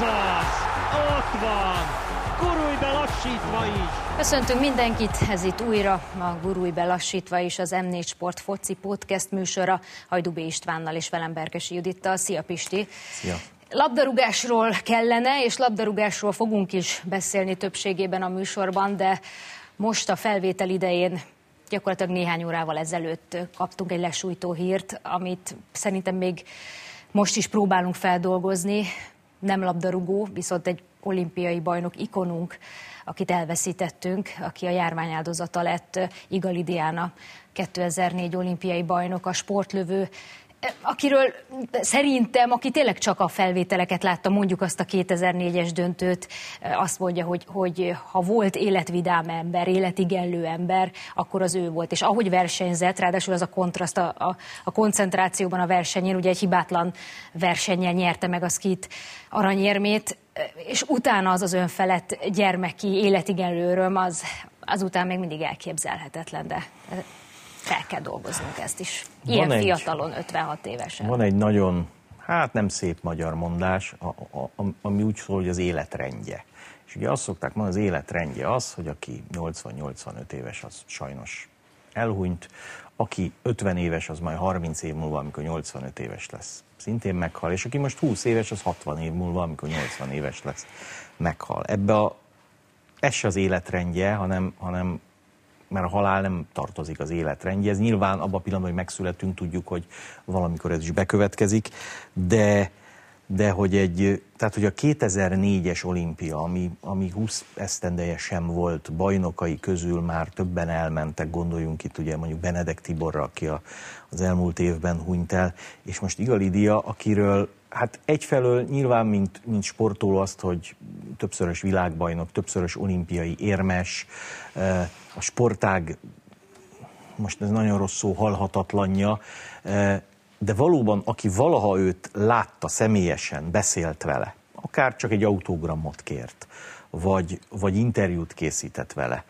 Ez az! Ott van! Gurulj be lassítva is! Köszöntünk mindenkit, ez itt újra a Gurulj be lassítva is az M4 Sport foci podcast műsora Hajdubé Istvánnal és velem Berkesi Judittal. Szia Pisti! Szia! Labdarúgásról kellene, és labdarúgásról fogunk is beszélni többségében a műsorban, de most a felvétel idején gyakorlatilag néhány órával ezelőtt kaptunk egy lesújtó hírt, amit szerintem még most is próbálunk feldolgozni. Nem labdarúgó, viszont egy olimpiai bajnok ikonunk, akit elveszítettünk, aki a járvány áldozata lett, Igali Diana, 2004 olimpiai bajnok, a sportlövő, akiről szerintem, aki tényleg csak a felvételeket látta, mondjuk azt a 2004-es döntőt, azt mondja, hogy, hogy ha volt életvidám ember, életigenlő ember, akkor az ő volt. És ahogy versenyzett, ráadásul az a kontraszt a, a, a koncentrációban a versenyén, ugye egy hibátlan versennyel nyerte meg a skit aranyérmét, és utána az az önfelett gyermeki életigenlő öröm, az, azután még mindig elképzelhetetlen, de fel kell dolgoznunk ezt is. Ilyen van fiatalon, egy, 56 évesen. Van egy nagyon, hát nem szép magyar mondás, a, a, a, ami úgy szól, hogy az életrendje. És ugye azt szokták mondani, az életrendje az, hogy aki 80-85 éves, az sajnos elhunyt, aki 50 éves, az majd 30 év múlva, amikor 85 éves lesz, szintén meghal, és aki most 20 éves, az 60 év múlva, amikor 80 éves lesz, meghal. Ebbe a, ez se az életrendje, hanem, hanem mert a halál nem tartozik az életrendje. Ez nyilván abban a pillanatban, hogy megszületünk, tudjuk, hogy valamikor ez is bekövetkezik, de, de hogy egy, tehát hogy a 2004-es olimpia, ami, ami 20 esztendeje sem volt, bajnokai közül már többen elmentek, gondoljunk itt ugye mondjuk Benedek Tiborra, aki a, az elmúlt évben hunyt el, és most Igali Dia, akiről Hát egyfelől nyilván, mint, mint sportoló azt, hogy többszörös világbajnok, többszörös olimpiai érmes, a sportág, most ez nagyon rossz szó, halhatatlanja, de valóban, aki valaha őt látta személyesen, beszélt vele, akár csak egy autogramot kért, vagy, vagy interjút készített vele,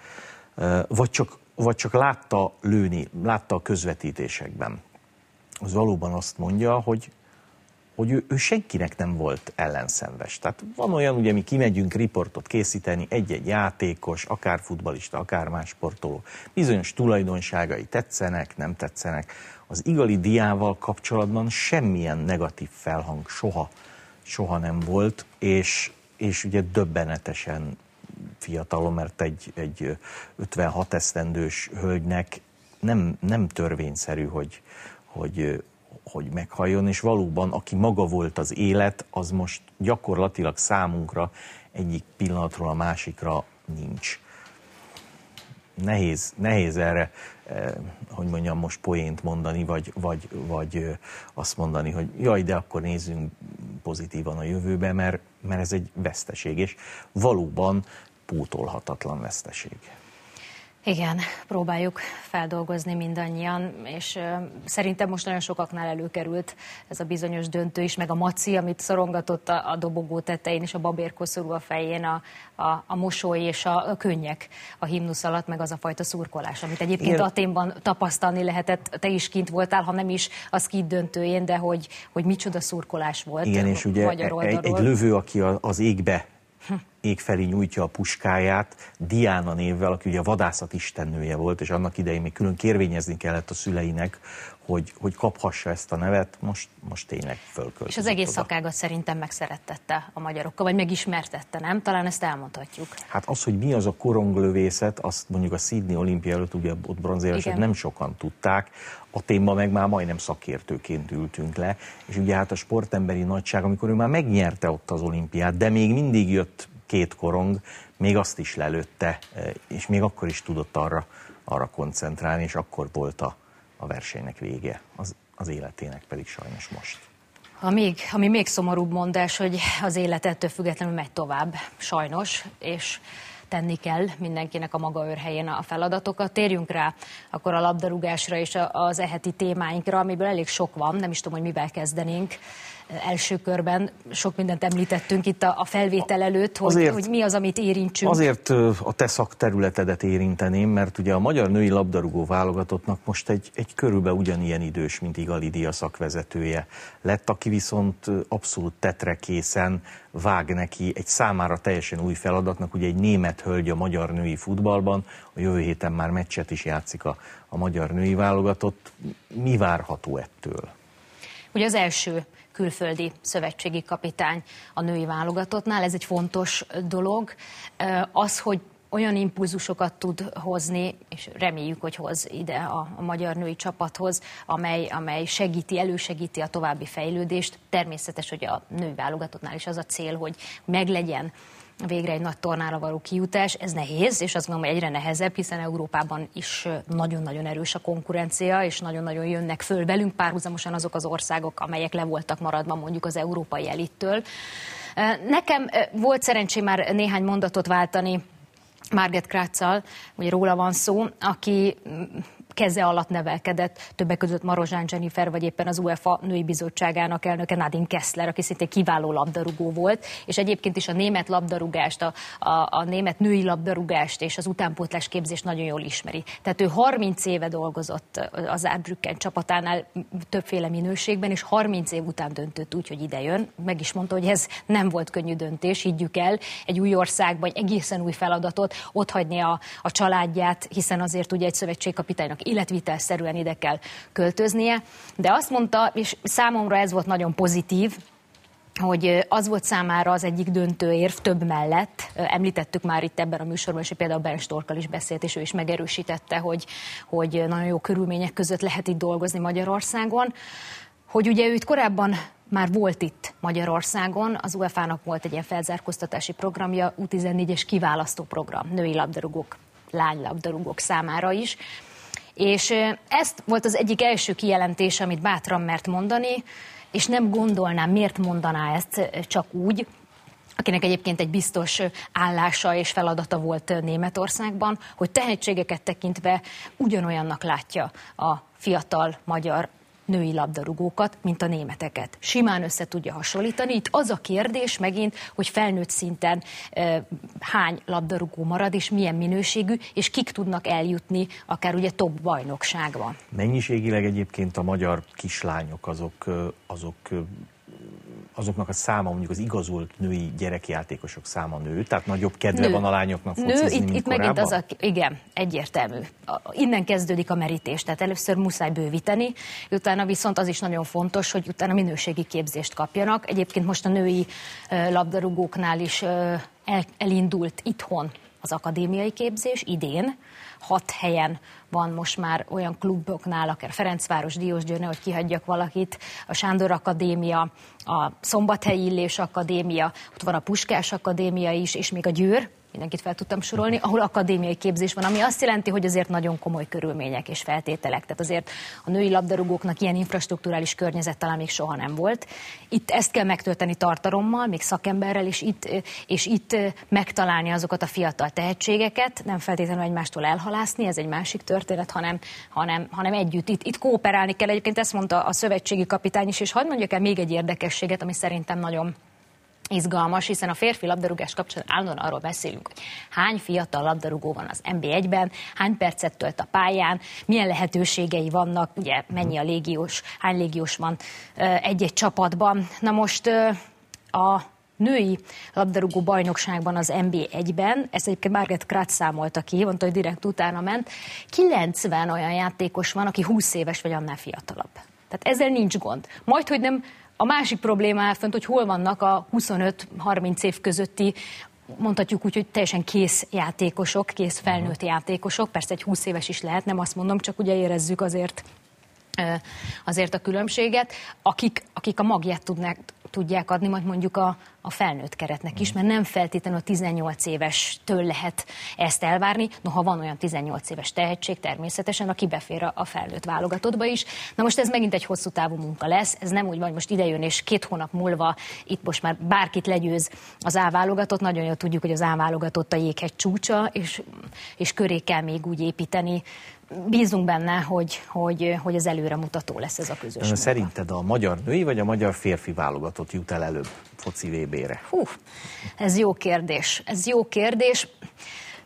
vagy csak, vagy csak látta lőni, látta a közvetítésekben, az valóban azt mondja, hogy hogy ő, ő senkinek nem volt ellenszenves. Tehát van olyan, ugye mi kimegyünk riportot készíteni, egy-egy játékos, akár futbalista, akár más sportoló, bizonyos tulajdonságai tetszenek, nem tetszenek. Az igali diával kapcsolatban semmilyen negatív felhang soha, soha nem volt, és, és ugye döbbenetesen fiatalom, mert egy, egy 56 esztendős hölgynek nem, nem törvényszerű, hogy, hogy hogy meghalljon, és valóban, aki maga volt az élet, az most gyakorlatilag számunkra egyik pillanatról a másikra nincs. Nehéz, nehéz erre, eh, hogy mondjam, most poént mondani, vagy, vagy, vagy eh, azt mondani, hogy jaj, de akkor nézzünk pozitívan a jövőbe, mert, mert ez egy veszteség, és valóban pótolhatatlan veszteség. Igen, próbáljuk feldolgozni mindannyian, és szerintem most nagyon sokaknál előkerült ez a bizonyos döntő is, meg a maci, amit szorongatott a, a dobogó tetején, és a babérkoszorú a fején, a, a, a mosoly és a, a könnyek a himnusz alatt, meg az a fajta szurkolás, amit egyébként Igen. Aténban tapasztalni lehetett, te is kint voltál, ha nem is a skid döntőjén, de hogy, hogy micsoda szurkolás volt Igen, és ugye egy, egy lövő, aki az égbe ég felé nyújtja a puskáját, Diana névvel, aki ugye a vadászat istennője volt, és annak idején még külön kérvényezni kellett a szüleinek, hogy, hogy kaphassa ezt a nevet, most, most tényleg fölköltözött És az egész oda. szakágat szerintem megszerettette a magyarokkal, vagy megismertette, nem? Talán ezt elmondhatjuk. Hát az, hogy mi az a koronglövészet, azt mondjuk a Sydney olimpia előtt, ugye ott bronzérmeset nem sokan tudták, a téma meg már majdnem szakértőként ültünk le, és ugye hát a sportemberi nagyság, amikor ő már megnyerte ott az olimpiát, de még mindig jött két korong, még azt is lelőtte, eh, és még akkor is tudott arra, arra koncentrálni, és akkor volt a, a versenynek vége, az, az életének pedig sajnos most. A még, ami még szomorúbb mondás, hogy az élet ettől függetlenül megy tovább, sajnos, és tenni kell mindenkinek a maga őrhelyén a feladatokat. Térjünk rá akkor a labdarúgásra és az eheti témáinkra, amiből elég sok van, nem is tudom, hogy mivel kezdenénk. Első körben. Sok mindent említettünk itt a, a felvétel előtt, hogy, azért, hogy mi az, amit érintsünk. Azért a te szakterületedet érinteném, mert ugye a magyar női labdarúgó válogatottnak most egy, egy körülbelül ugyanilyen idős, mint Igali Dia szakvezetője lett, aki viszont abszolút tetrekészen vág neki egy számára teljesen új feladatnak, ugye egy német hölgy a magyar női futballban, a jövő héten már meccset is játszik a, a magyar női válogatott. Mi várható ettől? Ugye az első külföldi szövetségi kapitány a női válogatottnál, ez egy fontos dolog. Az, hogy olyan impulzusokat tud hozni, és reméljük, hogy hoz ide a, a magyar női csapathoz, amely, amely segíti, elősegíti a további fejlődést. Természetes, hogy a női válogatottnál is az a cél, hogy meglegyen végre egy nagy tornára való kijutás. Ez nehéz, és azt gondolom, hogy egyre nehezebb, hiszen Európában is nagyon-nagyon erős a konkurencia, és nagyon-nagyon jönnek föl velünk párhuzamosan azok az országok, amelyek le voltak maradva mondjuk az európai elittől. Nekem volt szerencsém már néhány mondatot váltani Margaret Kráccal, ugye róla van szó, aki keze alatt nevelkedett, többek között Marozsán Jennifer, vagy éppen az UEFA női bizottságának elnöke Nadine Kessler, aki szintén kiváló labdarúgó volt, és egyébként is a német labdarúgást, a, a, a német női labdarúgást és az utánpótlás képzést nagyon jól ismeri. Tehát ő 30 éve dolgozott az Árbrücken csapatánál többféle minőségben, és 30 év után döntött úgy, hogy ide jön. Meg is mondta, hogy ez nem volt könnyű döntés, higgyük el, egy új országban, egy egészen új feladatot, ott hagyni a, a családját, hiszen azért ugye egy szövetségkapitánynak életvitelszerűen ide kell költöznie. De azt mondta, és számomra ez volt nagyon pozitív, hogy az volt számára az egyik döntő érv több mellett. Említettük már itt ebben a műsorban, és például Ben Storkkal is beszélt, és ő is megerősítette, hogy, hogy nagyon jó körülmények között lehet itt dolgozni Magyarországon. Hogy ugye őt korábban már volt itt Magyarországon, az UEFA-nak volt egy ilyen felzárkóztatási programja, U14-es kiválasztó program, női labdarúgók, lánylabdarúgók számára is, és ezt volt az egyik első kijelentés, amit bátran mert mondani, és nem gondolnám, miért mondaná ezt csak úgy, akinek egyébként egy biztos állása és feladata volt Németországban, hogy tehetségeket tekintve ugyanolyannak látja a fiatal magyar női labdarúgókat, mint a németeket. Simán össze tudja hasonlítani. Itt az a kérdés megint, hogy felnőtt szinten hány labdarúgó marad, és milyen minőségű, és kik tudnak eljutni akár ugye top bajnokságba. Mennyiségileg egyébként a magyar kislányok azok, azok azoknak a száma, mondjuk az igazult női gyerekjátékosok száma nő, tehát nagyobb kedve nő. van a lányoknak focizni, nő, itt, itt megint az a, igen, egyértelmű. Innen kezdődik a merítés, tehát először muszáj bővíteni, utána viszont az is nagyon fontos, hogy utána minőségi képzést kapjanak. Egyébként most a női labdarúgóknál is el, elindult itthon az akadémiai képzés idén, hat helyen van most már olyan kluboknál, akár Ferencváros, Diósgyőrne, hogy kihagyjak valakit, a Sándor Akadémia, a Szombathelyi Illés Akadémia, ott van a Puskás Akadémia is, és még a Győr, mindenkit fel tudtam sorolni, ahol akadémiai képzés van, ami azt jelenti, hogy azért nagyon komoly körülmények és feltételek. Tehát azért a női labdarúgóknak ilyen infrastruktúrális környezet talán még soha nem volt. Itt ezt kell megtölteni tartalommal, még szakemberrel, és itt, és itt megtalálni azokat a fiatal tehetségeket, nem feltétlenül egymástól elhalászni, ez egy másik történet, hanem, hanem, hanem együtt. Itt, itt kooperálni kell. Egyébként ezt mondta a szövetségi kapitány is, és hadd mondjak el még egy érdekességet, ami szerintem nagyon izgalmas, hiszen a férfi labdarúgás kapcsán állandóan arról beszélünk, hogy hány fiatal labdarúgó van az NB1-ben, hány percet tölt a pályán, milyen lehetőségei vannak, ugye mennyi a légiós, hány légiós van egy-egy csapatban. Na most a női labdarúgó bajnokságban az NB1-ben, ezt egyébként Margaret Kratz számolta ki, mondta, hogy direkt utána ment, 90 olyan játékos van, aki 20 éves vagy annál fiatalabb. Tehát ezzel nincs gond. Majd, hogy nem a másik probléma áll fönt, hogy hol vannak a 25-30 év közötti mondhatjuk úgy, hogy teljesen kész játékosok, kész felnőtt játékosok, persze egy 20 éves is lehet, nem azt mondom, csak ugye érezzük azért azért a különbséget, akik, akik a magját tudnák, tudják adni majd mondjuk a, a felnőtt keretnek is, mert nem feltétlenül a 18 éves-től lehet ezt elvárni, noha van olyan 18 éves tehetség természetesen, aki befér a, a felnőtt válogatottba is. Na most ez megint egy hosszú távú munka lesz, ez nem úgy van, hogy most idejön és két hónap múlva itt most már bárkit legyőz az A nagyon jól tudjuk, hogy az A válogatott a jéghegy csúcsa, és, és köré kell még úgy építeni, bízunk benne, hogy, hogy, hogy az előremutató lesz ez a közös munka. Szerinted a magyar női vagy a magyar férfi válogatott jut el előbb foci VB-re? Hú, ez jó kérdés. Ez jó kérdés.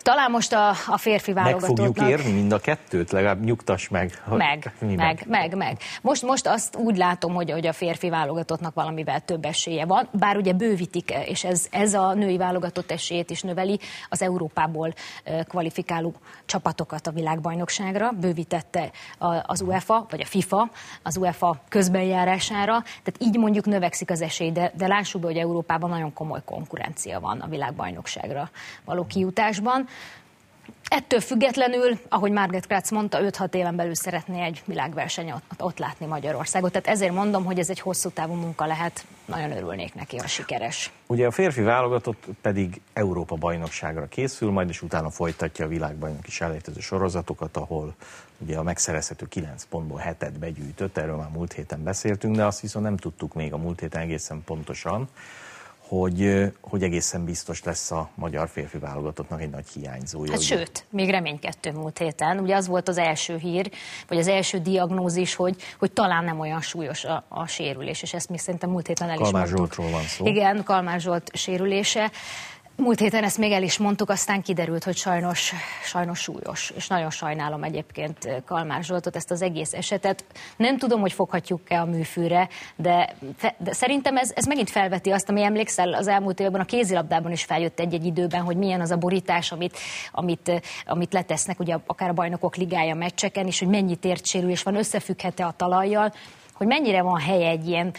Talán most a, a férfi válogatottnak... Meg fogjuk érni mind a kettőt? Legalább nyugtass meg. Meg, meg, meg, meg, meg. Most, most azt úgy látom, hogy, hogy a férfi válogatottnak valamivel több esélye van, bár ugye bővítik, és ez, ez a női válogatott esélyét is növeli az Európából kvalifikáló csapatokat a világbajnokságra, bővítette az UEFA, vagy a FIFA az UEFA közbenjárására, tehát így mondjuk növekszik az esély, de, de lássuk be, hogy Európában nagyon komoly konkurencia van a világbajnokságra való kijutásban. Ettől függetlenül, ahogy Margaret Kratz mondta, 5-6 éven belül szeretné egy világverseny ott, ott látni Magyarországot. Tehát ezért mondom, hogy ez egy hosszú távú munka lehet, nagyon örülnék neki, a sikeres. Ugye a férfi válogatott pedig Európa bajnokságra készül, majd is utána folytatja a világbajnoki selejtező sorozatokat, ahol ugye a megszerezhető 9 pontból hetet begyűjtött, erről már múlt héten beszéltünk, de azt viszont nem tudtuk még a múlt héten egészen pontosan, hogy, hogy egészen biztos lesz a magyar férfi válogatottnak egy nagy hiányzója. Hát sőt, még reménykedtő múlt héten. Ugye az volt az első hír, vagy az első diagnózis, hogy, hogy talán nem olyan súlyos a, a sérülés, és ezt mi szerintem múlt héten el is Kalmár Zsoltról van szó. Igen, Kalmár Zsolt sérülése. Múlt héten ezt még el is mondtuk, aztán kiderült, hogy sajnos, sajnos súlyos, és nagyon sajnálom egyébként Kalmár Zsoltot ezt az egész esetet. Nem tudom, hogy foghatjuk-e a műfűre, de, fe, de szerintem ez, ez megint felveti azt, ami emlékszel az elmúlt évben a kézilabdában is feljött egy-egy időben, hogy milyen az a borítás, amit, amit, amit letesznek, ugye akár a bajnokok ligája meccseken, és hogy mennyi tértsérülés van, összefügghet-e a talajjal hogy mennyire van helye egy ilyen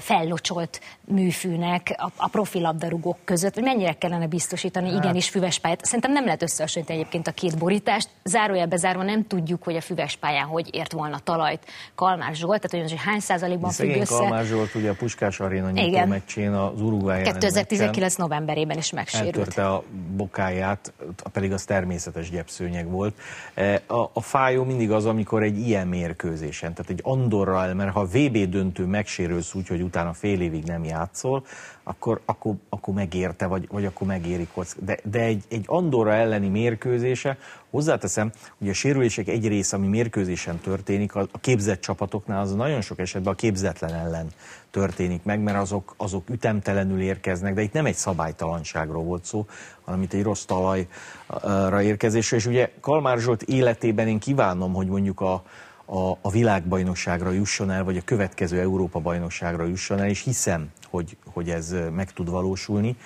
fellocsolt műfűnek a, a profilabdarúgók között, hogy mennyire kellene biztosítani hát. igenis füves pályát. Szerintem nem lehet összehasonlítani egyébként a két borítást. Zárójelbe zárva nem tudjuk, hogy a füves pályán hogy ért volna talajt Kalmár Zsolt, tehát hogy hány százalékban függ össze. Kalmár Zsolt ugye a Puskás Aréna nyitó meccsén az Uruguay 2019 novemberében is megsérült. Eltörte a bokáját, pedig az természetes gyepszőnyeg volt. E, a, a fájó mindig az, amikor egy ilyen mérkőzésen, tehát egy Andorra, mert ha VB döntő megsérülsz úgy, hogy utána fél évig nem játszol, akkor, akkor, akkor megérte, vagy, vagy akkor megéri kock. De, de egy, egy Andorra elleni mérkőzése, hozzáteszem, hogy a sérülések egy része, ami mérkőzésen történik, a, a képzett csapatoknál az nagyon sok esetben a képzetlen ellen történik meg, mert azok, azok ütemtelenül érkeznek, de itt nem egy szabálytalanságról volt szó, hanem itt egy rossz talajra érkezésre, és ugye Kalmár Zsolt életében én kívánom, hogy mondjuk a, a, a világbajnokságra jusson el, vagy a következő Európa-bajnokságra jusson el, és hiszem, hogy, hogy ez meg tud valósulni.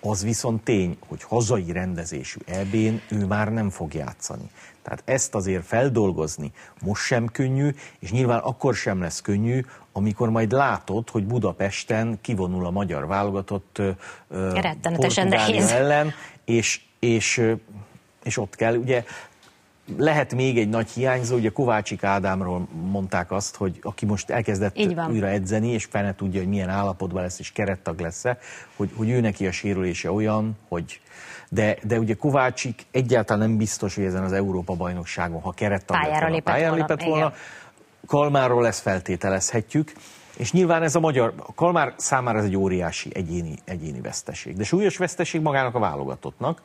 Az viszont tény, hogy hazai rendezésű EB-n ő már nem fog játszani. Tehát ezt azért feldolgozni most sem könnyű, és nyilván akkor sem lesz könnyű, amikor majd látod, hogy Budapesten kivonul a magyar válogatott Portugália ellen, és, és, és ott kell, ugye lehet még egy nagy hiányzó, ugye Kovácsik Ádámról mondták azt, hogy aki most elkezdett újra edzeni, és fene tudja, hogy milyen állapotban lesz, és kerettag lesz-e, hogy, hogy ő neki a sérülése olyan, hogy de, de ugye Kovácsik egyáltalán nem biztos, hogy ezen az Európa-bajnokságon, ha kerettag pályára lett volna, pályára lépett volna, volna. Kalmáról ezt feltételezhetjük, és nyilván ez a magyar, a Kalmár számára ez egy óriási egyéni, egyéni veszteség. De súlyos veszteség magának a válogatottnak,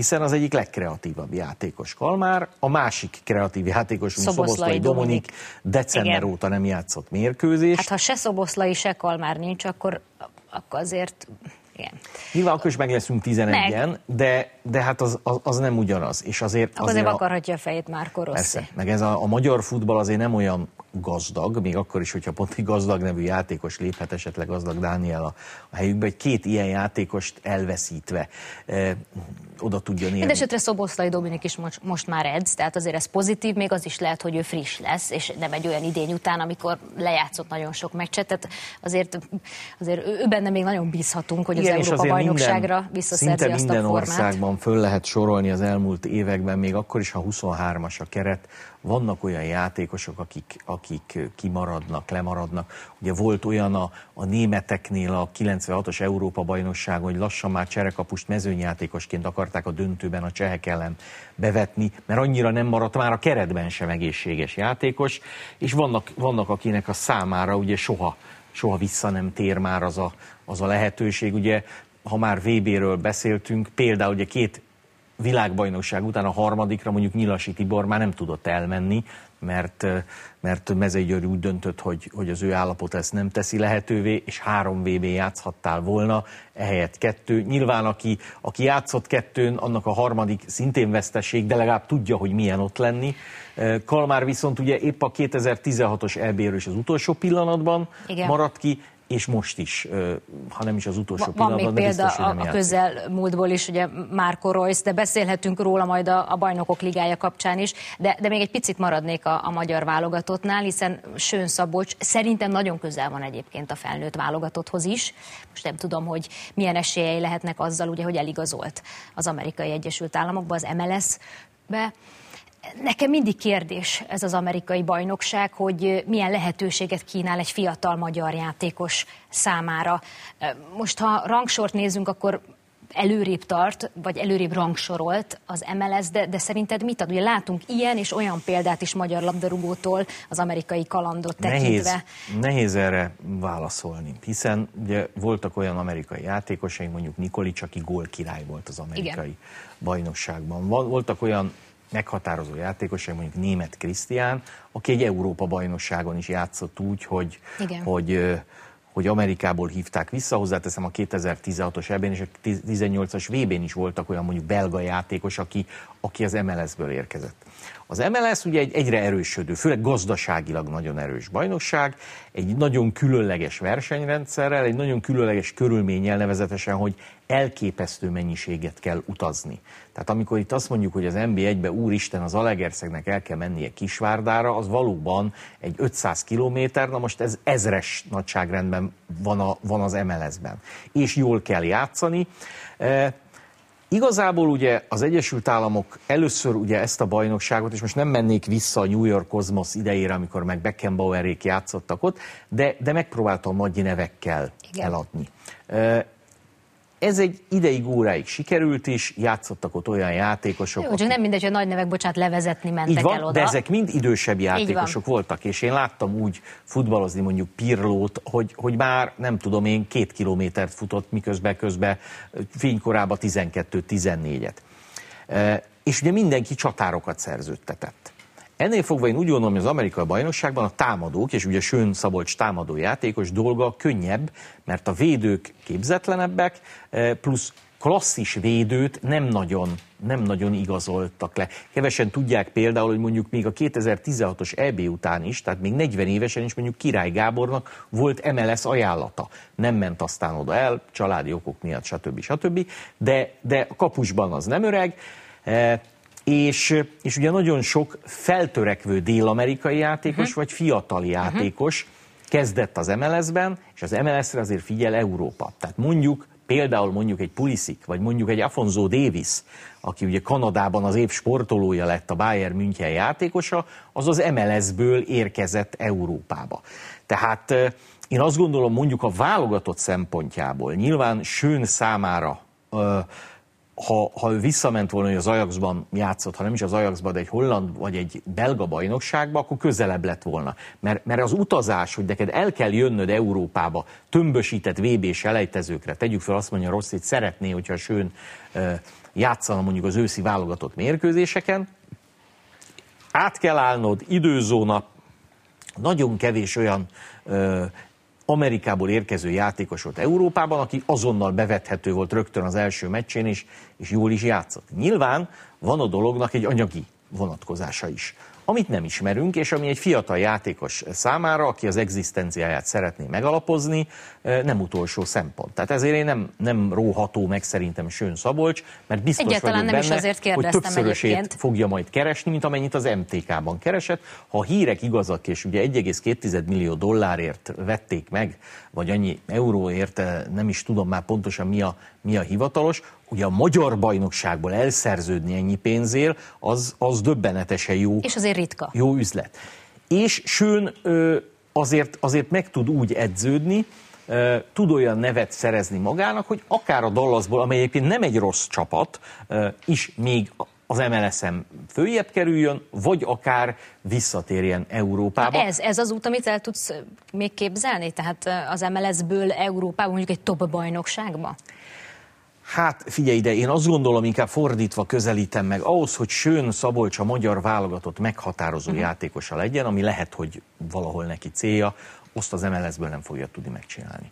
hiszen az egyik legkreatívabb játékos Kalmár, a másik kreatív játékos, Szoboszlai, Szoboszlai Dominik, december Igen. óta nem játszott mérkőzést. Hát ha se Szoboszlai, se Kalmár nincs, akkor, akkor azért igen. Nyilván akkor is meg leszünk 11-en, de, de hát az, az, az, nem ugyanaz. És azért, akkor azért, azért akarhatja a fejét már Rossi. Persze, meg ez a, a magyar futball azért nem olyan gazdag, még akkor is, hogyha pont egy gazdag nevű játékos léphet esetleg gazdag Dániel a, a helyükbe, hogy két ilyen játékost elveszítve e, oda tudjon érni. Mindenesetre Szoboszlai Dominik is most, most már edz, tehát azért ez pozitív, még az is lehet, hogy ő friss lesz, és nem egy olyan idény után, amikor lejátszott nagyon sok meccset, tehát azért, azért ő benne még nagyon bízhatunk, hogy Igen, az Európa bajnokságra visszaszerzi azt minden a formát. országban föl lehet sorolni az elmúlt években, még akkor is, ha 23-as a keret, vannak olyan játékosok, akik, akik kimaradnak, lemaradnak. Ugye volt olyan a, a németeknél a 96-os Európa-bajnokság, hogy lassan már cserekapust mezőnyjátékosként akarták a döntőben a csehek ellen bevetni, mert annyira nem maradt már a keretben sem egészséges játékos, és vannak, vannak akinek a számára ugye soha, soha vissza nem tér már az a, az a lehetőség. Ugye, ha már VB-ről beszéltünk, például ugye két világbajnokság után a harmadikra mondjuk Nyilasi Tibor már nem tudott elmenni, mert, mert Mezei György úgy döntött, hogy, hogy az ő állapot ezt nem teszi lehetővé, és három VB játszhattál volna, ehelyett kettő. Nyilván aki, aki játszott kettőn, annak a harmadik szintén veszteség, de legalább tudja, hogy milyen ott lenni. Kalmár viszont ugye épp a 2016-os EB-ről is az utolsó pillanatban Igen. maradt ki, és most is, ha nem is az utolsó Van pillanatban, még példa biztos, a, a közelmúltból is, ugye Márko Royce, de beszélhetünk róla majd a, a bajnokok ligája kapcsán is, de, de még egy picit maradnék a, a magyar válogatottnál, hiszen Sön Szabolcs szerintem nagyon közel van egyébként a felnőtt válogatotthoz is. Most nem tudom, hogy milyen esélyei lehetnek azzal, ugye, hogy eligazolt az amerikai Egyesült Államokba, az MLS-be. Nekem mindig kérdés ez az amerikai bajnokság, hogy milyen lehetőséget kínál egy fiatal magyar játékos számára. Most ha rangsort nézünk, akkor előrébb tart, vagy előrébb rangsorolt az MLS, de, de szerinted mit ad? Ugye látunk ilyen és olyan példát is magyar labdarúgótól az amerikai kalandot tekintve. Nehéz, nehéz erre válaszolni, hiszen ugye voltak olyan amerikai játékosaink, mondjuk Nikolics, aki gól király volt az amerikai Igen. bajnokságban. Voltak olyan meghatározó játékos, mondjuk német Krisztián, aki egy Európa bajnokságon is játszott úgy, hogy, hogy hogy Amerikából hívták vissza, hozzáteszem a 2016-os ebben és a 18-as VB-n is voltak olyan mondjuk belga játékos, aki, aki az MLS-ből érkezett. Az MLS ugye egy egyre erősödő, főleg gazdaságilag nagyon erős bajnokság, egy nagyon különleges versenyrendszerrel, egy nagyon különleges körülménnyel nevezetesen, hogy elképesztő mennyiséget kell utazni. Tehát amikor itt azt mondjuk, hogy az NB1-be úristen az Alegerszegnek el kell mennie Kisvárdára, az valóban egy 500 kilométer, na most ez ezres nagyságrendben van, a, van az MLS-ben. És jól kell játszani. E, Igazából ugye az Egyesült Államok először ugye ezt a bajnokságot, és most nem mennék vissza a New York Cosmos idejére, amikor meg Beckenbauerék játszottak ott, de, de megpróbáltam nagy nevekkel Igen. eladni. Ez egy ideig, óráig sikerült is, játszottak ott olyan játékosok. Jó, csak nem mindegy, hogy nagy nevek, bocsánat, levezetni mentek így van, el oda. De ezek mind idősebb játékosok voltak, és én láttam úgy futballozni mondjuk Pirlót, hogy, hogy már nem tudom én két kilométert futott, miközben közben fénykorában 12-14-et. És ugye mindenki csatárokat szerződtetett. Ennél fogva én úgy gondolom, hogy az amerikai bajnokságban a támadók, és ugye Sön Szabolcs támadó játékos dolga könnyebb, mert a védők képzetlenebbek, eh, plusz klasszis védőt nem nagyon, nem nagyon igazoltak le. Kevesen tudják például, hogy mondjuk még a 2016-os EB után is, tehát még 40 évesen is mondjuk Király Gábornak volt MLS ajánlata. Nem ment aztán oda el, családi okok miatt, stb. stb. De, de kapusban az nem öreg. És, és ugye nagyon sok feltörekvő dél-amerikai játékos, uh-huh. vagy fiatal mhm. játékos uh-huh. kezdett az MLS-ben, és az MLS-re azért figyel Európa. Tehát mondjuk, például mondjuk egy Pulisic, vagy mondjuk egy Afonso Davis, aki ugye Kanadában az év sportolója lett a Bayern München játékosa, az az MLS-ből érkezett Európába. Tehát én azt gondolom mondjuk a válogatott szempontjából, nyilván Sőn számára ha, ha ő visszament volna, hogy az Ajaxban játszott, ha nem is az Ajaxban, de egy holland vagy egy belga bajnokságba, akkor közelebb lett volna. Mert, mert az utazás, hogy neked el kell jönnöd Európába tömbösített VB-s elejtezőkre, tegyük fel azt mondja Rossz, hogy szeretné, hogyha Sőn játszana mondjuk az őszi válogatott mérkőzéseken, át kell állnod, időzóna, nagyon kevés olyan Amerikából érkező játékos volt Európában, aki azonnal bevethető volt rögtön az első meccsén is, és jól is játszott. Nyilván van a dolognak egy anyagi vonatkozása is amit nem ismerünk, és ami egy fiatal játékos számára, aki az egzisztenciáját szeretné megalapozni, nem utolsó szempont. Tehát ezért én nem, nem róható meg szerintem Sőn Szabolcs, mert biztos Egyáltalán vagyok nem benne, is azért hogy többszörösét egyébként. fogja majd keresni, mint amennyit az MTK-ban keresett. Ha a hírek igazak, és ugye 1,2 millió dollárért vették meg, vagy annyi euróért, nem is tudom már pontosan mi a, mi a hivatalos, ugye a magyar bajnokságból elszerződni ennyi pénzért, az, az döbbenetesen jó. És azért ritka. Jó üzlet. És Sőn azért, azért meg tud úgy edződni, tud olyan nevet szerezni magának, hogy akár a Dallasból, amely egyébként nem egy rossz csapat, is még az MLS-en följebb kerüljön, vagy akár visszatérjen Európába. Na ez, ez az út, amit el tudsz még képzelni? Tehát az MLS-ből Európába mondjuk egy top bajnokságba? Hát figyelj ide, én azt gondolom, inkább fordítva közelítem meg, ahhoz, hogy Sőn Szabolcs a magyar válogatott meghatározó uh-huh. játékosa legyen, ami lehet, hogy valahol neki célja, azt az MLS-ből nem fogja tudni megcsinálni.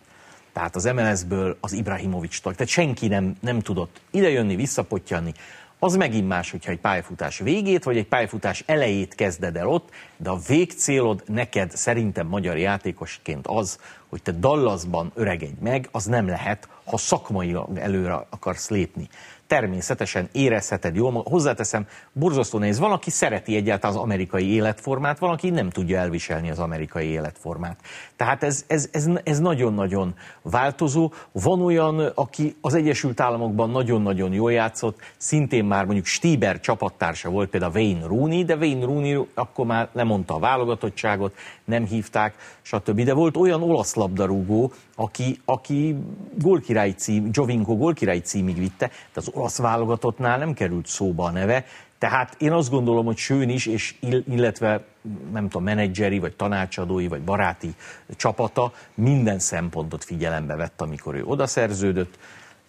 Tehát az MLS-ből az Ibrahimovics tehát senki nem, nem tudott idejönni, visszapottyanni. Az megint más, hogyha egy pályafutás végét, vagy egy pályafutás elejét kezded el ott, de a végcélod neked szerintem magyar játékosként az, hogy te Dallasban öregedj meg, az nem lehet, ha szakmai előre akarsz lépni természetesen érezheted jól. Hozzáteszem, borzasztó nehéz. Van, aki szereti egyáltalán az amerikai életformát, van, aki nem tudja elviselni az amerikai életformát. Tehát ez, ez, ez, ez nagyon-nagyon változó. Van olyan, aki az Egyesült Államokban nagyon-nagyon jól játszott, szintén már mondjuk Stieber csapattársa volt például Wayne Rooney, de Wayne Rooney akkor már lemondta a válogatottságot, nem hívták, stb. De volt olyan olasz labdarúgó, aki, aki gólkirályi cím, Giovinco gólkirályi címig vitte, de az olasz válogatottnál nem került szóba a neve, tehát én azt gondolom, hogy Sőn is, és illetve nem tudom, menedzseri, vagy tanácsadói, vagy baráti csapata minden szempontot figyelembe vett, amikor ő odaszerződött.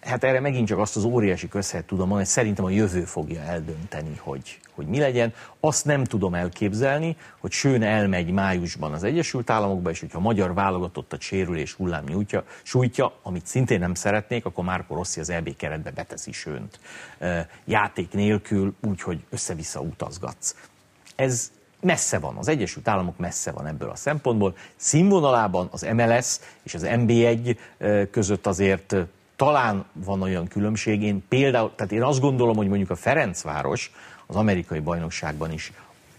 Hát erre megint csak azt az óriási közhet tudom mondani, hogy szerintem a jövő fogja eldönteni, hogy, hogy mi legyen. Azt nem tudom elképzelni, hogy Sőn elmegy májusban az Egyesült Államokba, és hogyha a magyar a sérülés hullám nyújtja, sújtja, amit szintén nem szeretnék, akkor Márko Rossi az EB keretbe beteszi Sőnt játék nélkül, úgyhogy össze-vissza utazgatsz. Ez messze van, az Egyesült Államok messze van ebből a szempontból. Színvonalában az MLS és az NB1 között azért talán van olyan különbség. Én például, tehát én azt gondolom, hogy mondjuk a Ferencváros az amerikai bajnokságban is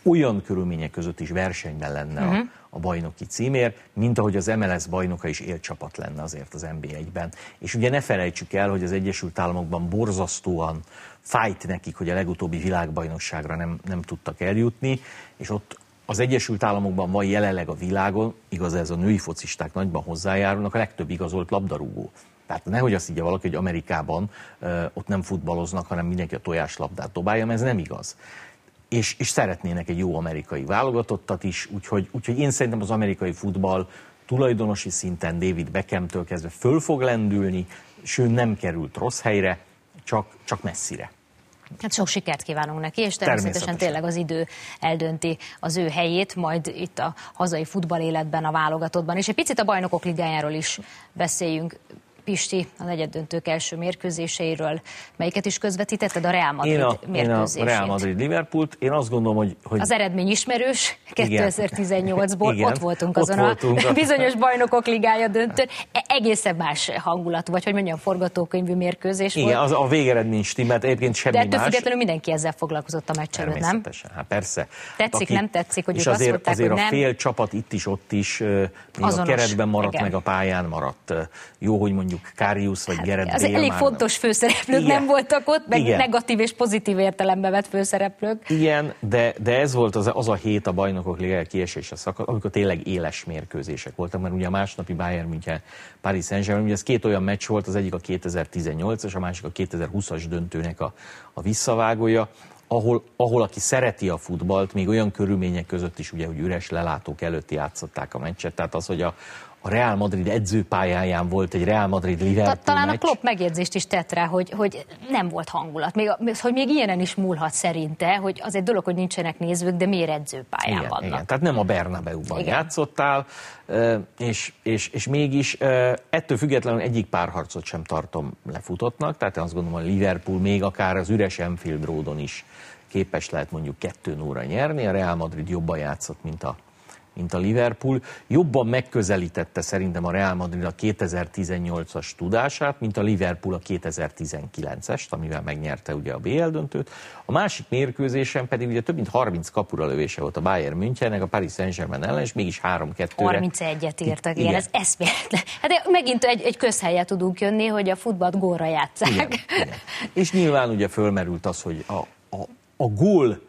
olyan körülmények között is versenyben lenne uh-huh. a, mhm. a bajnoki címér, mint ahogy az MLS bajnoka is élcsapat lenne azért az NB1-ben. És ugye ne felejtsük el, hogy az Egyesült Államokban borzasztóan fájt nekik, hogy a legutóbbi világbajnokságra nem, nem tudtak eljutni, és ott az Egyesült Államokban van jelenleg a világon, igaz ez a női focisták nagyban hozzájárulnak, a legtöbb igazolt labdarúgó. Tehát nehogy azt így valaki, hogy Amerikában ott nem futballoznak, hanem mindenki a tojáslabdát dobálja, mert ez nem igaz. És, és szeretnének egy jó amerikai válogatottat is, úgyhogy, úgyhogy én szerintem az amerikai futball tulajdonosi szinten David Beckhamtől kezdve föl fog lendülni, sőt nem került rossz helyre, csak, csak messzire. Hát sok sikert kívánunk neki, és természetesen, természetesen tényleg az idő eldönti az ő helyét, majd itt a hazai futballéletben, a válogatottban. És egy picit a bajnokok ligájáról is beszéljünk. Pisti a negyeddöntők első mérkőzéseiről. Melyiket is közvetítetted? A Real Madrid én a, mérkőzését. Én a Real Madrid Liverpoolt. Én azt gondolom, hogy... hogy... Az eredmény ismerős. 2018-ból ott voltunk azon ott voltunk. a bizonyos bajnokok ligája döntőn. E- egészen más hangulatú, vagy hogy mondjam, forgatókönyvű mérkőzés Igen, volt. az a végeredmény stimmelt, egyébként semmi De ettől más. függetlenül mindenki ezzel foglalkozott a meccs előtt, nem? Hát persze. Tetszik, Aki, nem tetszik, hogy és ők azért, azt mondták, azért hogy a nem. fél csapat itt is, ott is, Azonos, a keretben maradt, igen. meg a pályán maradt. Jó, hogy mondjuk Karius vagy hát, Gerett Az elég fontos főszereplők Igen. nem voltak ott, meg Igen. negatív és pozitív értelembe vett főszereplők. Igen, de, de ez volt az, az a hét a bajnokok ligája kiesése szakasz, amikor tényleg éles mérkőzések voltak, mert ugye a másnapi Bayern München Paris Saint-Germain, ugye ez két olyan meccs volt, az egyik a 2018-as, a másik a 2020-as döntőnek a, a visszavágója, ahol, ahol aki szereti a futballt, még olyan körülmények között is, ugye, hogy üres lelátók előtt játszották a meccset, tehát az, hogy a, a Real Madrid edzőpályáján volt egy Real Madrid Liverpool Talán meccs. a Klopp megjegyzést is tett rá, hogy, hogy nem volt hangulat. Még, hogy még ilyenen is múlhat szerinte, hogy az egy dolog, hogy nincsenek nézők, de miért edzőpályán igen, vannak. Igen. Tehát nem a Bernabeu-ban igen. játszottál, és, és, és mégis ettől függetlenül egyik párharcot sem tartom lefutottnak, tehát azt gondolom, hogy Liverpool még akár az üres Enfield Roadon is képes lehet mondjuk kettő óra nyerni, a Real Madrid jobban játszott, mint a mint a Liverpool. Jobban megközelítette szerintem a Real Madrid a 2018-as tudását, mint a Liverpool a 2019-est, amivel megnyerte ugye a BL döntőt. A másik mérkőzésen pedig ugye több mint 30 kapura lövése volt a Bayern Münchennek, a Paris Saint-Germain ellen, és mégis 3-2-re. 31-et írtak, igen, igen. ez eszméletlen. Hát megint egy, egy közhelyet tudunk jönni, hogy a futballt gólra játszák. Igen, igen. És nyilván ugye fölmerült az, hogy a, a, a gól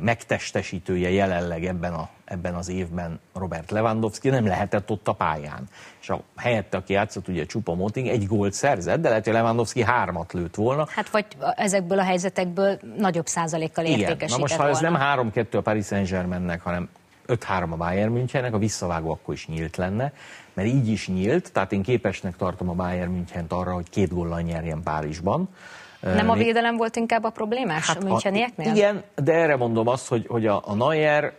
megtestesítője jelenleg ebben, a, ebben az évben Robert Lewandowski, nem lehetett ott a pályán. És a helyette, aki játszott, ugye Csupa Moting, egy gólt szerzett, de lehet, hogy Lewandowski hármat lőtt volna. Hát vagy ezekből a helyzetekből nagyobb százalékkal értékesített Igen. Na most, ha ez nem 3-2 a Paris Saint-Germainnek, hanem 5-3 a Bayern Münchennek, a visszavágó akkor is nyílt lenne, mert így is nyílt, tehát én képesnek tartom a Bayern Münchent arra, hogy két góllal nyerjen Párizsban. Nem a védelem volt inkább a problémás hát a Münchenieknél? Igen, de erre mondom azt, hogy, hogy a, a Neuer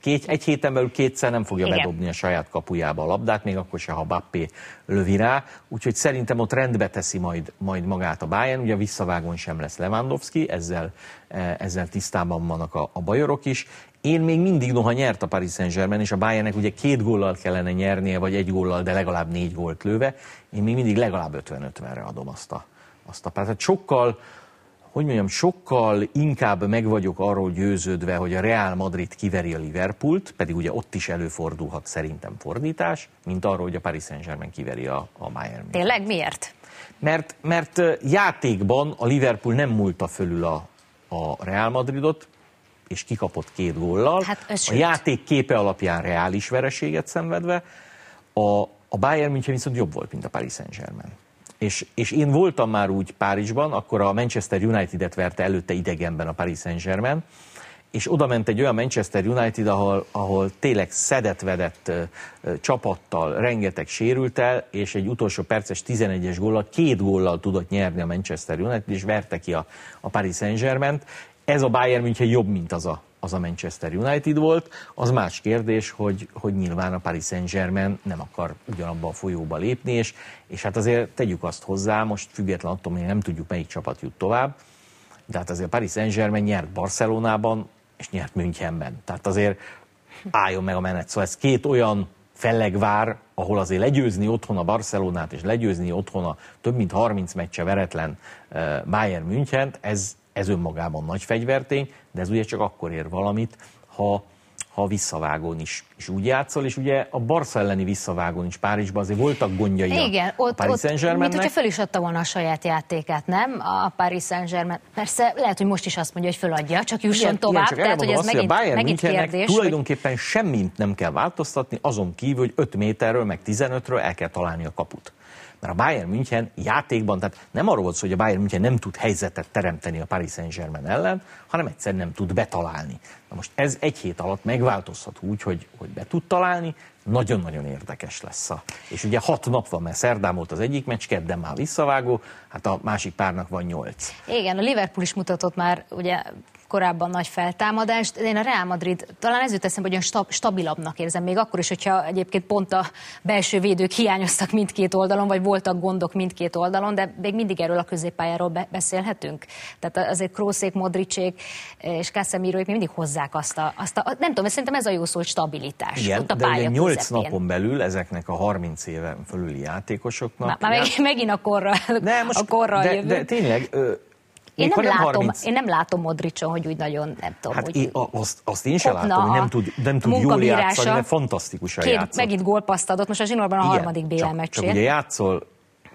két, egy héten belül kétszer nem fogja Igen. bedobni a saját kapujába a labdát, még akkor se, ha Bappé lövi rá. Úgyhogy szerintem ott rendbe teszi majd, majd magát a Bayern. Ugye a visszavágon sem lesz Lewandowski, ezzel, e, ezzel tisztában vannak a, a bajorok is. Én még mindig, noha nyert a Paris Saint-Germain, és a Bayernnek ugye két góllal kellene nyernie, vagy egy góllal, de legalább négy gólt lőve, én még mindig legalább 50-50-re adom azt a, azt a párt. sokkal, hogy mondjam, sokkal inkább meg vagyok arról győződve, hogy a Real Madrid kiveri a Liverpoolt, pedig ugye ott is előfordulhat szerintem fordítás, mint arról, hogy a Paris Saint-Germain kiveri a, a Bayern. Tényleg miért? Mert, mert játékban a Liverpool nem múlta fölül a, a Real Madridot, és kikapott két góllal. Hát, a játék képe alapján reális vereséget szenvedve, a, a Bayern München viszont jobb volt, mint a Paris Saint-Germain. És, és én voltam már úgy Párizsban, akkor a Manchester United-et verte előtte idegenben a Paris Saint-Germain, és oda ment egy olyan Manchester United, ahol, ahol tényleg szedett-vedett csapattal, rengeteg sérült el, és egy utolsó perces 11-es góllal, két góllal tudott nyerni a Manchester United, és verte ki a, a Paris Saint-Germain-t. Ez a Bayern München jobb, mint az a az a Manchester United volt. Az más kérdés, hogy, hogy nyilván a Paris Saint-Germain nem akar ugyanabba a folyóba lépni, és, és hát azért tegyük azt hozzá, most független attól, hogy nem tudjuk melyik csapat jut tovább, de hát azért a Paris Saint-Germain nyert Barcelonában, és nyert Münchenben. Tehát azért álljon meg a menet. Szóval ez két olyan fellegvár, ahol azért legyőzni otthon a Barcelonát, és legyőzni otthon a több mint 30 meccse veretlen eh, Bayern München, ez, ez önmagában nagy fegyvertény, de ez ugye csak akkor ér valamit, ha, ha a visszavágón is, is úgy játszol, és ugye a Barca elleni visszavágón is Párizsban azért voltak gondjai Igen, ott, a Paris Saint-Germainnek. Mint hogyha föl is adta volna a saját játékát, nem? A Paris Saint-Germain. Persze lehet, hogy most is azt mondja, hogy föladja, csak jusson igen, tovább. Igen, csak Tehát, hogy ez azt, megint, hogy a megint kérdés. Tulajdonképpen hogy... semmit nem kell változtatni, azon kívül, hogy 5 méterről, meg 15-ről el kell találni a kaput. Mert a Bayern München játékban, tehát nem arról volt szó, hogy a Bayern München nem tud helyzetet teremteni a Paris Saint-Germain ellen, hanem egyszer nem tud betalálni. Na most ez egy hét alatt megváltozhat úgy, hogy, hogy be tud találni, nagyon-nagyon érdekes lesz. A. És ugye hat nap van, mert szerdán volt az egyik meccs, kedden már visszavágó, hát a másik párnak van nyolc. Igen, a Liverpool is mutatott már ugye korábban nagy feltámadást. Én a Real Madrid talán ezért teszem, hogy olyan stab, stabilabbnak érzem, még akkor is, hogyha egyébként pont a belső védők hiányoztak mindkét oldalon, vagy voltak gondok mindkét oldalon, de még mindig erről a középpályáról be- beszélhetünk. Tehát azért Krószék, Modricsék és Casemiroék még mindig hozzák azt a, azt a, nem tudom, szerintem ez a jó szó, hogy stabilitás. Igen, ott a de ugye 8 napon belül ezeknek a 30 éven fölüli játékosoknak. Már, már megint a korra, ne, most, a korra de, de tényleg én nem, látom, 30... én nem látom Modricson, hogy úgy nagyon, nem tudom, hát hogy... Én, azt, azt én sem látom, hogy nem tud, nem tud jól játszani, de fantasztikusan két, játszott. Megint gólpaszt adott, most a zsinórban a Igen, harmadik BL csak, meccsén. Csak ugye játszol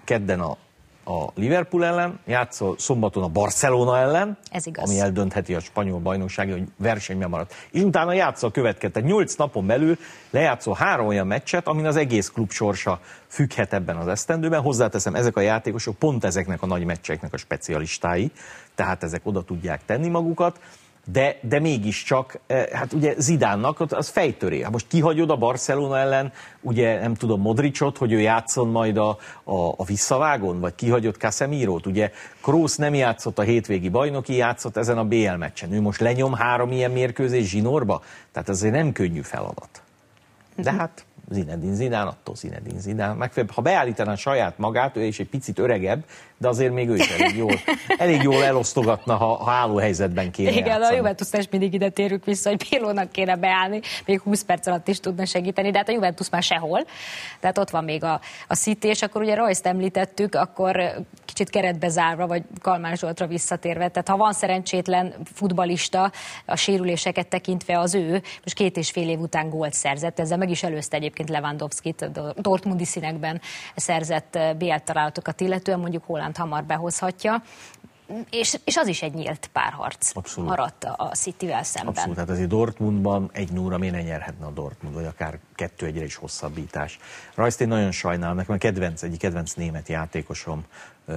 kedden a a Liverpool ellen, játszol szombaton a Barcelona ellen, Ez igaz. ami eldöntheti a spanyol bajnoksági, hogy versenyben maradt. És utána játszol a következő. Tehát nyolc napon belül lejátszol három olyan meccset, amin az egész klub sorsa függhet ebben az esztendőben. Hozzáteszem, ezek a játékosok pont ezeknek a nagy meccseknek a specialistái, tehát ezek oda tudják tenni magukat de, de mégiscsak, eh, hát ugye Zidánnak az fejtöré. Hát most kihagyod a Barcelona ellen, ugye nem tudom, Modricot, hogy ő játszon majd a, a, a visszavágon, vagy kihagyod Casemirót. Ugye Kroos nem játszott a hétvégi bajnoki, játszott ezen a BL meccsen. Ő most lenyom három ilyen mérkőzés zsinórba, tehát ez egy nem könnyű feladat. De hát Zinedine Zidane, attól Zinedine Zidane. Megfelelő, ha beállítaná saját magát, ő is egy picit öregebb, de azért még ő is elég jól, elég jól elosztogatna, ha, ha álló helyzetben kéne Igen, játszani. a Juventus is mindig ide térünk vissza, hogy Pilónak kéne beállni, még 20 perc alatt is tudna segíteni, de hát a Juventus már sehol. Tehát ott van még a, a City, és akkor ugye Royce-t említettük, akkor kicsit keretbe zárva, vagy Kalmán Zsoltra visszatérve. Tehát ha van szerencsétlen futbalista, a sérüléseket tekintve az ő, most két és fél év után gólt szerzett, ezzel meg is előzte egyébként Lewandowski-t, a Dortmundi színekben szerzett BL találatokat illetően, mondjuk Holland hamar behozhatja és, és az is egy nyílt párharc Abszolút. maradt a City-vel szemben. Abszolút, tehát azért Dortmundban egy núra miért ne nyerhetne a Dortmund, vagy akár kettő egyre is hosszabbítás. Rajzt én nagyon sajnálom, nekem a kedvenc, egyik kedvenc német játékosom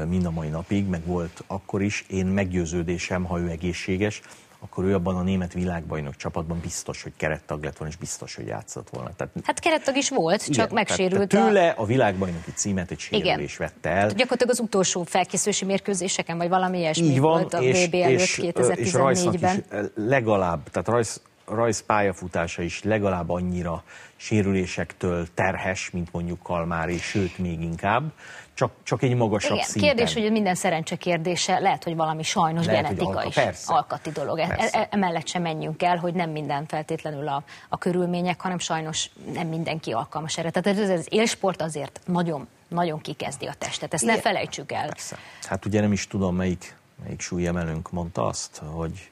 mind a mai napig, meg volt akkor is. Én meggyőződésem, ha ő egészséges, akkor ő abban a német világbajnok csapatban biztos, hogy kerettag lett volna, és biztos, hogy játszott volna. Tehát, Hát kerettag is volt, csak igen, megsérült. Tehát, tehát tőle a világbajnoki címet egy Igen. sérülés vette el. Gyakorlatilag az utolsó felkészülési mérkőzéseken, vagy valami ilyesmi Így van, volt a és, VB előtt és, és Rajsznak is 2014-ben. legalább, tehát Rajsz, Rajsz pályafutása is legalább annyira sérülésektől terhes, mint mondjuk Kalmári, sőt még inkább, csak, csak egy magasabb Igen, szinten. kérdés, hogy minden szerencse kérdése, lehet, hogy valami sajnos Lehet, genetika alka- is, persze. alkati dolog. E- Persze. E- emellett sem menjünk el, hogy nem minden feltétlenül a, a körülmények, hanem sajnos nem mindenki alkalmas erre. Tehát ez az élsport azért nagyon, nagyon kikezdi a testet, ezt ne Igen. felejtsük el. Persze. Hát ugye nem is tudom, melyik, melyik súlyemelőnk mondta azt, hogy,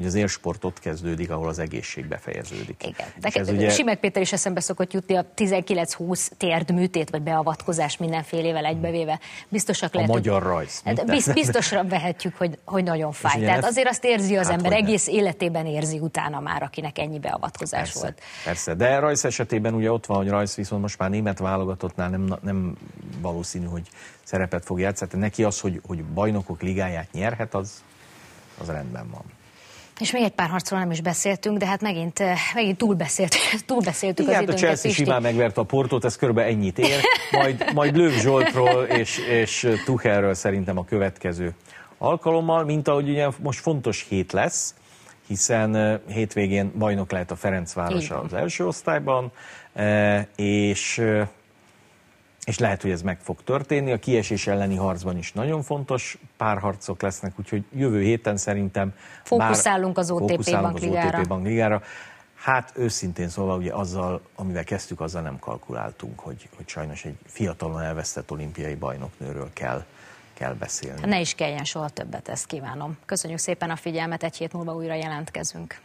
hogy az élsport ott kezdődik, ahol az egészség befejeződik. Igen. De ez ugye... Simek Péter is eszembe szokott jutni a 19-20 térdműtét, vagy beavatkozás mindenfélevel egybevéve. Biztosak a lehet, magyar hogy... rajz. Hát biz, biztosra vehetjük, hogy, hogy nagyon fáj. Tehát azért azt érzi az Hát ember, egész életében érzi utána már, akinek ennyi beavatkozás Persze, volt. persze, de Rajsz esetében ugye ott van, hogy Rajsz viszont most már német válogatottnál nem, nem valószínű, hogy szerepet fog játszani. Neki az, hogy, hogy bajnokok ligáját nyerhet, az, az rendben van. És még egy pár harcról nem is beszéltünk, de hát megint, eh, megint túlbeszéltük, túlbeszéltük Igen, az hát a időnket. Chelsea Pisti. simán megverte a Portót, ez körülbelül ennyit ér. Majd, majd Löw Zsoltról és, és Tuchelről szerintem a következő alkalommal, mint ahogy ugye most fontos hét lesz, hiszen eh, hétvégén bajnok lehet a Ferencváros van. az első osztályban, eh, és és lehet, hogy ez meg fog történni. A kiesés elleni harcban is nagyon fontos párharcok lesznek, úgyhogy jövő héten szerintem... Fókuszálunk az OTP fókuszálunk az bankligára. OTP bankligára. Hát őszintén szólva, ugye azzal, amivel kezdtük, azzal nem kalkuláltunk, hogy, hogy sajnos egy fiatalon elvesztett olimpiai bajnoknőről kell, kell beszélni. Ne is kelljen soha többet, ezt kívánom. Köszönjük szépen a figyelmet, egy hét múlva újra jelentkezünk.